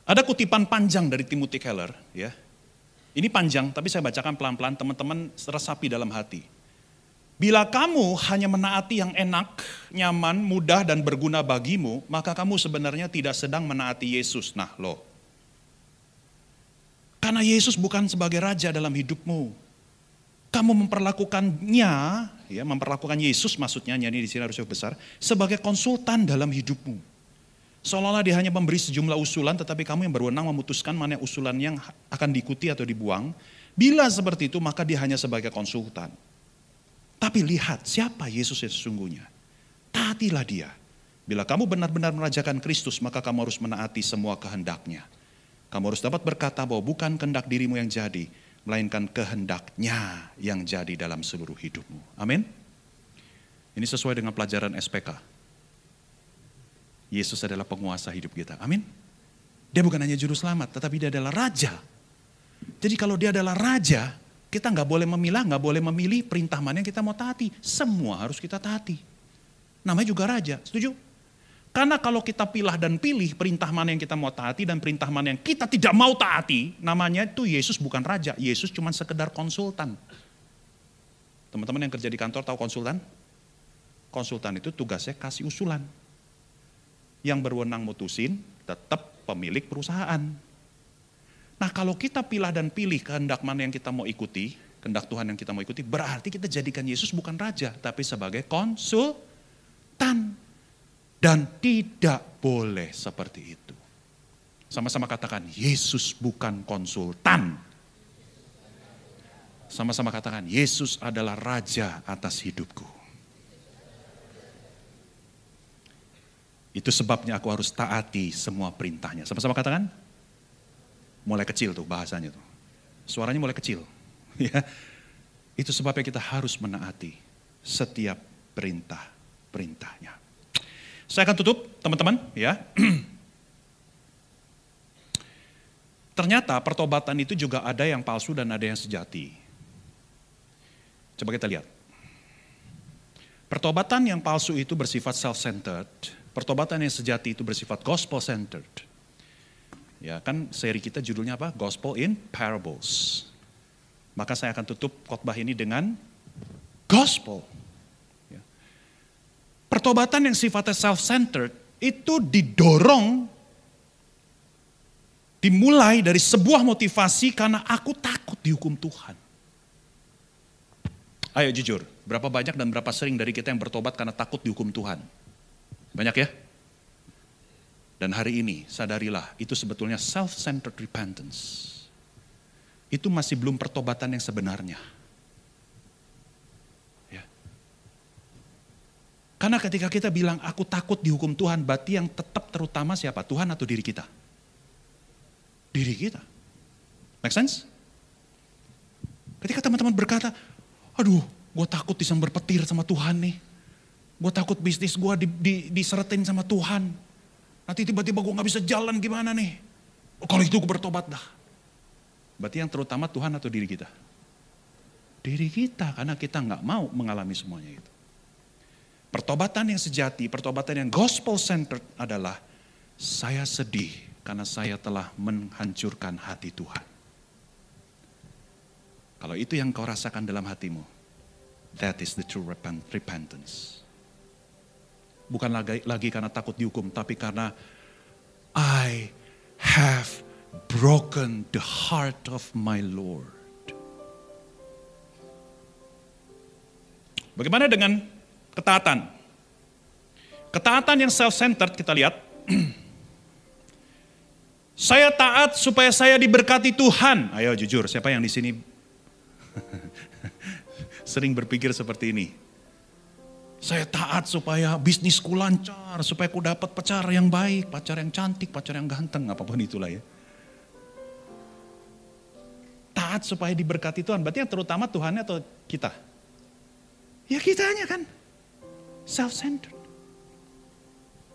Ada kutipan panjang dari Timothy Keller, ya. Ini panjang, tapi saya bacakan pelan-pelan, teman-teman resapi dalam hati. Bila kamu hanya menaati yang enak, nyaman, mudah, dan berguna bagimu, maka kamu sebenarnya tidak sedang menaati Yesus. Nah, loh, karena Yesus bukan sebagai raja dalam hidupmu. Kamu memperlakukannya, ya, memperlakukan Yesus maksudnya, nyanyi di sini harusnya besar, sebagai konsultan dalam hidupmu. Seolah-olah dia hanya memberi sejumlah usulan, tetapi kamu yang berwenang memutuskan mana usulan yang akan diikuti atau dibuang. Bila seperti itu, maka dia hanya sebagai konsultan. Tapi lihat siapa Yesus yang sesungguhnya. Taatilah dia. Bila kamu benar-benar merajakan Kristus, maka kamu harus menaati semua kehendaknya. Kamu harus dapat berkata bahwa bukan kehendak dirimu yang jadi, melainkan kehendaknya yang jadi dalam seluruh hidupmu. Amin. Ini sesuai dengan pelajaran SPK. Yesus adalah penguasa hidup kita. Amin. Dia bukan hanya juru selamat, tetapi dia adalah raja. Jadi kalau dia adalah raja, kita nggak boleh memilah, nggak boleh memilih perintah mana yang kita mau taati. Semua harus kita taati. Namanya juga raja, setuju? Karena kalau kita pilah dan pilih perintah mana yang kita mau taati dan perintah mana yang kita tidak mau taati, namanya itu Yesus bukan raja, Yesus cuma sekedar konsultan. Teman-teman yang kerja di kantor tahu konsultan? Konsultan itu tugasnya kasih usulan. Yang berwenang mutusin tetap pemilik perusahaan. Nah kalau kita pilah dan pilih kehendak mana yang kita mau ikuti, kehendak Tuhan yang kita mau ikuti, berarti kita jadikan Yesus bukan raja, tapi sebagai konsultan. Dan tidak boleh seperti itu. Sama-sama katakan, Yesus bukan konsultan. Sama-sama katakan, Yesus adalah raja atas hidupku. Itu sebabnya aku harus taati semua perintahnya. Sama-sama katakan, mulai kecil tuh bahasanya tuh. Suaranya mulai kecil. Ya. Itu sebabnya kita harus menaati setiap perintah-perintahnya. Saya akan tutup, teman-teman, ya. Ternyata pertobatan itu juga ada yang palsu dan ada yang sejati. Coba kita lihat. Pertobatan yang palsu itu bersifat self-centered, pertobatan yang sejati itu bersifat gospel-centered. Ya kan seri kita judulnya apa? Gospel in Parables. Maka saya akan tutup khotbah ini dengan gospel. Ya. Pertobatan yang sifatnya self-centered itu didorong dimulai dari sebuah motivasi karena aku takut dihukum Tuhan. Ayo jujur, berapa banyak dan berapa sering dari kita yang bertobat karena takut dihukum Tuhan? Banyak ya? Dan hari ini sadarilah itu sebetulnya self-centered repentance. Itu masih belum pertobatan yang sebenarnya. Ya. Karena ketika kita bilang aku takut dihukum Tuhan, berarti yang tetap terutama siapa? Tuhan atau diri kita? diri kita. Make sense? Ketika teman-teman berkata, aduh gue takut disambar petir sama Tuhan nih. Gue takut bisnis gue di, di, diseretin sama Tuhan. Nanti tiba-tiba gue gak bisa jalan gimana nih. Oh, kalau itu gue bertobat dah. Berarti yang terutama Tuhan atau diri kita? Diri kita, karena kita gak mau mengalami semuanya itu. Pertobatan yang sejati, pertobatan yang gospel centered adalah saya sedih karena saya telah menghancurkan hati Tuhan. Kalau itu yang kau rasakan dalam hatimu, that is the true repentance. Bukan lagi, lagi karena takut dihukum, tapi karena I have broken the heart of my Lord. Bagaimana dengan ketaatan? Ketaatan yang self-centered kita lihat Saya taat supaya saya diberkati Tuhan. Ayo jujur, siapa yang di sini sering berpikir seperti ini? Saya taat supaya bisnisku lancar, supaya ku dapat pacar yang baik, pacar yang cantik, pacar yang ganteng, apa pun itulah ya. Taat supaya diberkati Tuhan, berarti yang terutama Tuhannya atau kita? Ya kitanya kan, self-centered.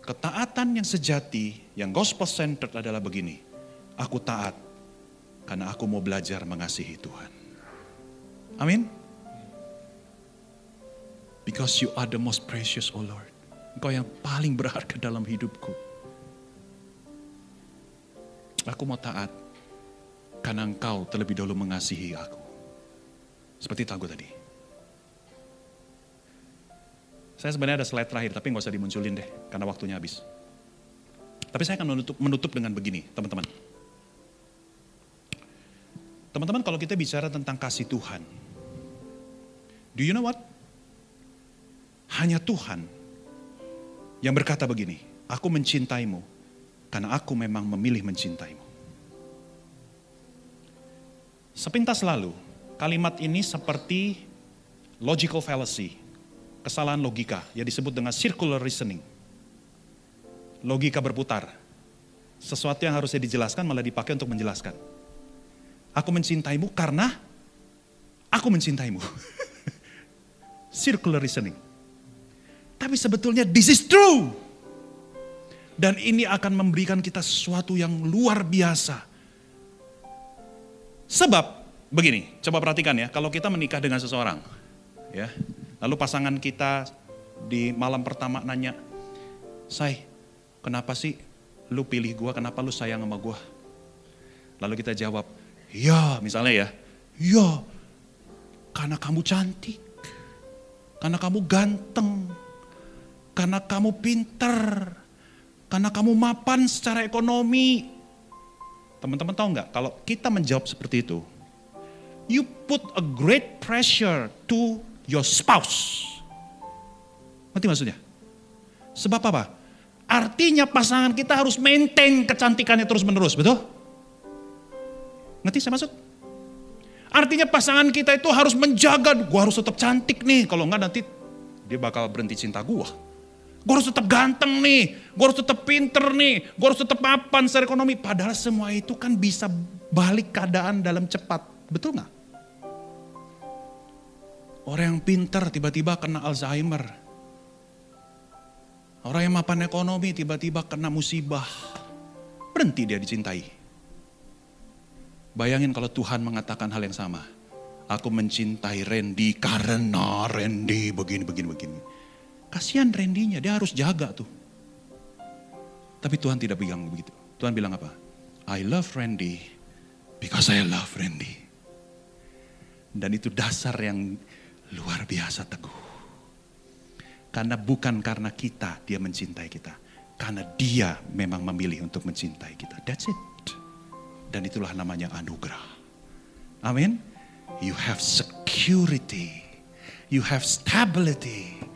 Ketaatan yang sejati, yang gospel centered adalah begini. Aku taat karena aku mau belajar mengasihi Tuhan. Amin. Because you are the most precious, oh Lord. Engkau yang paling berharga dalam hidupku. Aku mau taat karena engkau terlebih dahulu mengasihi aku. Seperti lagu tadi. Saya sebenarnya ada slide terakhir, tapi nggak usah dimunculin deh, karena waktunya habis. Tapi saya akan menutup, menutup dengan begini, teman-teman. Teman-teman, kalau kita bicara tentang kasih Tuhan, do you know what? Hanya Tuhan yang berkata begini, aku mencintaimu karena aku memang memilih mencintaimu. Sepintas lalu, kalimat ini seperti logical fallacy kesalahan logika yang disebut dengan circular reasoning. Logika berputar. Sesuatu yang harusnya dijelaskan malah dipakai untuk menjelaskan. Aku mencintaimu karena aku mencintaimu. circular reasoning. Tapi sebetulnya this is true. Dan ini akan memberikan kita sesuatu yang luar biasa. Sebab begini, coba perhatikan ya, kalau kita menikah dengan seseorang, ya, Lalu pasangan kita di malam pertama nanya, Say, kenapa sih lu pilih gua, kenapa lu sayang sama gua? Lalu kita jawab, ya misalnya ya, ya karena kamu cantik, karena kamu ganteng, karena kamu pinter, karena kamu mapan secara ekonomi. Teman-teman tahu nggak, kalau kita menjawab seperti itu, you put a great pressure to your spouse. Ngerti maksudnya? Sebab apa? Artinya pasangan kita harus maintain kecantikannya terus menerus, betul? Ngerti saya maksud? Artinya pasangan kita itu harus menjaga, gua harus tetap cantik nih, kalau enggak nanti dia bakal berhenti cinta gua. Gue harus tetap ganteng nih, gue harus tetap pinter nih, gue harus tetap mapan secara ekonomi. Padahal semua itu kan bisa balik keadaan dalam cepat, betul nggak? Orang yang pintar tiba-tiba kena Alzheimer. Orang yang mapan ekonomi tiba-tiba kena musibah. Berhenti dia dicintai. Bayangin kalau Tuhan mengatakan hal yang sama. Aku mencintai Randy karena Randy begini, begini, begini. Kasihan Randy-nya, dia harus jaga tuh. Tapi Tuhan tidak bilang begitu. Tuhan bilang apa? I love Randy because I love Randy. Dan itu dasar yang luar biasa teguh. Karena bukan karena kita dia mencintai kita. Karena dia memang memilih untuk mencintai kita. That's it. Dan itulah namanya anugerah. Amin. You have security. You have stability.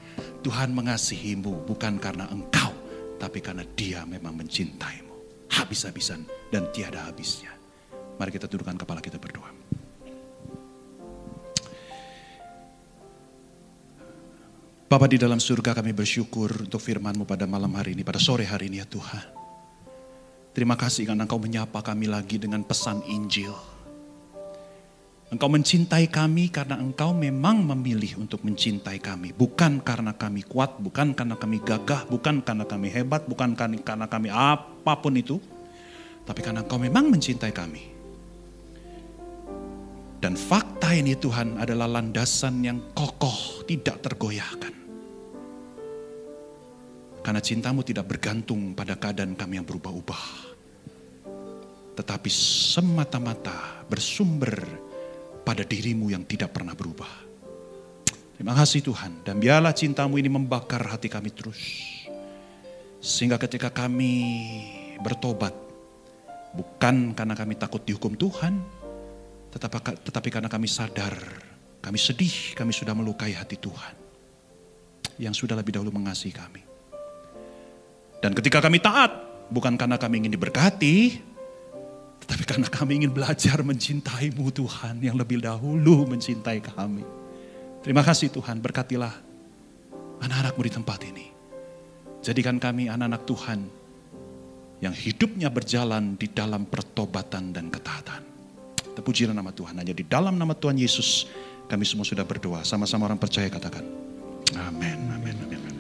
Tuhan mengasihimu bukan karena engkau. Tapi karena dia memang mencintaimu. Habis-habisan dan tiada habisnya. Mari kita tundukkan kepala kita berdoa. Bapak di dalam surga kami bersyukur untuk firman-Mu pada malam hari ini, pada sore hari ini ya Tuhan. Terima kasih karena Engkau menyapa kami lagi dengan pesan Injil. Engkau mencintai kami karena Engkau memang memilih untuk mencintai kami. Bukan karena kami kuat, bukan karena kami gagah, bukan karena kami hebat, bukan karena kami apa pun itu. Tapi karena Engkau memang mencintai kami. Dan fakta ini Tuhan adalah landasan yang kokoh, tidak tergoyahkan. Karena cintamu tidak bergantung pada keadaan kami yang berubah-ubah. Tetapi semata-mata bersumber pada dirimu yang tidak pernah berubah. Terima kasih Tuhan. Dan biarlah cintamu ini membakar hati kami terus. Sehingga ketika kami bertobat. Bukan karena kami takut dihukum Tuhan. Tetapi, tetapi karena kami sadar. Kami sedih, kami sudah melukai hati Tuhan. Yang sudah lebih dahulu mengasihi kami. Dan ketika kami taat, bukan karena kami ingin diberkati, tetapi karena kami ingin belajar mencintaimu Tuhan yang lebih dahulu mencintai kami. Terima kasih Tuhan, berkatilah anak-anakmu di tempat ini. Jadikan kami anak-anak Tuhan yang hidupnya berjalan di dalam pertobatan dan ketaatan. Terpujilah nama Tuhan, hanya di dalam nama Tuhan Yesus kami semua sudah berdoa. Sama-sama orang percaya katakan. Amin, amin. amin.